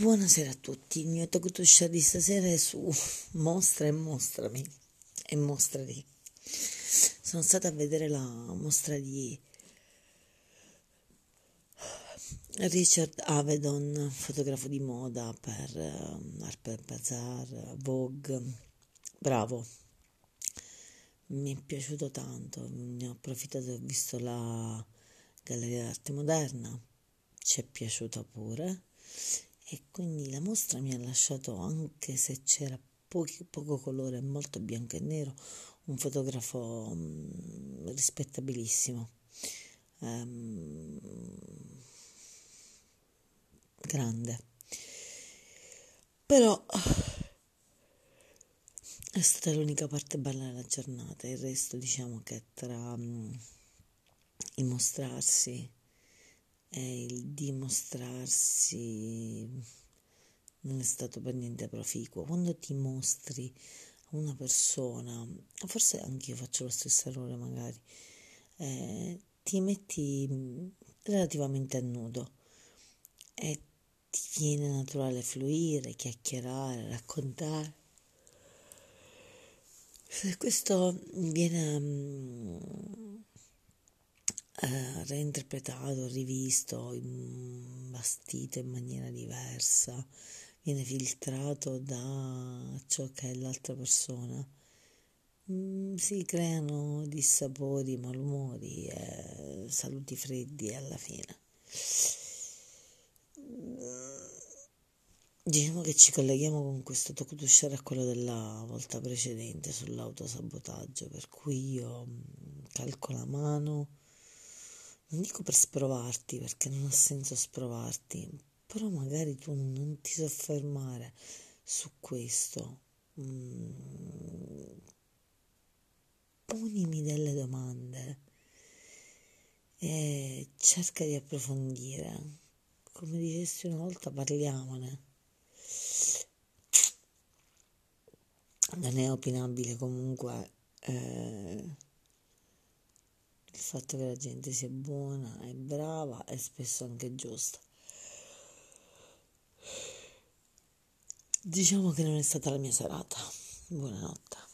Buonasera a tutti, il mio share di stasera è su Mostra e mostrami e mostrati. Sono stata a vedere la mostra di Richard Avedon, fotografo di moda per uh, Harper Bazaar, Vogue, bravo, mi è piaciuto tanto, ne ho approfittato, ho visto la Galleria d'Arte Moderna, ci è piaciuta pure e quindi la mostra mi ha lasciato, anche se c'era pochi, poco colore, molto bianco e nero, un fotografo um, rispettabilissimo. Um, grande. Però è stata l'unica parte bella della giornata, il resto diciamo che tra um, il mostrarsi e il dimostrarsi non è stato per niente proficuo. Quando ti mostri a una persona, forse anche io faccio lo stesso errore magari, eh, ti metti relativamente a nudo e ti viene naturale fluire, chiacchierare, raccontare. Se questo viene um, eh, reinterpretato, rivisto, bastito in maniera diversa, viene filtrato da ciò che è l'altra persona, mm, si creano dissapori, malumori e saluti freddi alla fine. Diciamo che ci colleghiamo con questo tocco to share a quello della volta precedente sull'autosabotaggio, per cui io mm, calco la mano non dico per sprovarti perché non ha senso sprovarti, però magari tu non ti soffermare su questo. Mm, ponimi delle domande e cerca di approfondire. Come dicessi una volta, parliamone. Non è opinabile comunque. Eh, fatto che la gente sia buona e brava e spesso anche giusta. Diciamo che non è stata la mia serata. Buonanotte.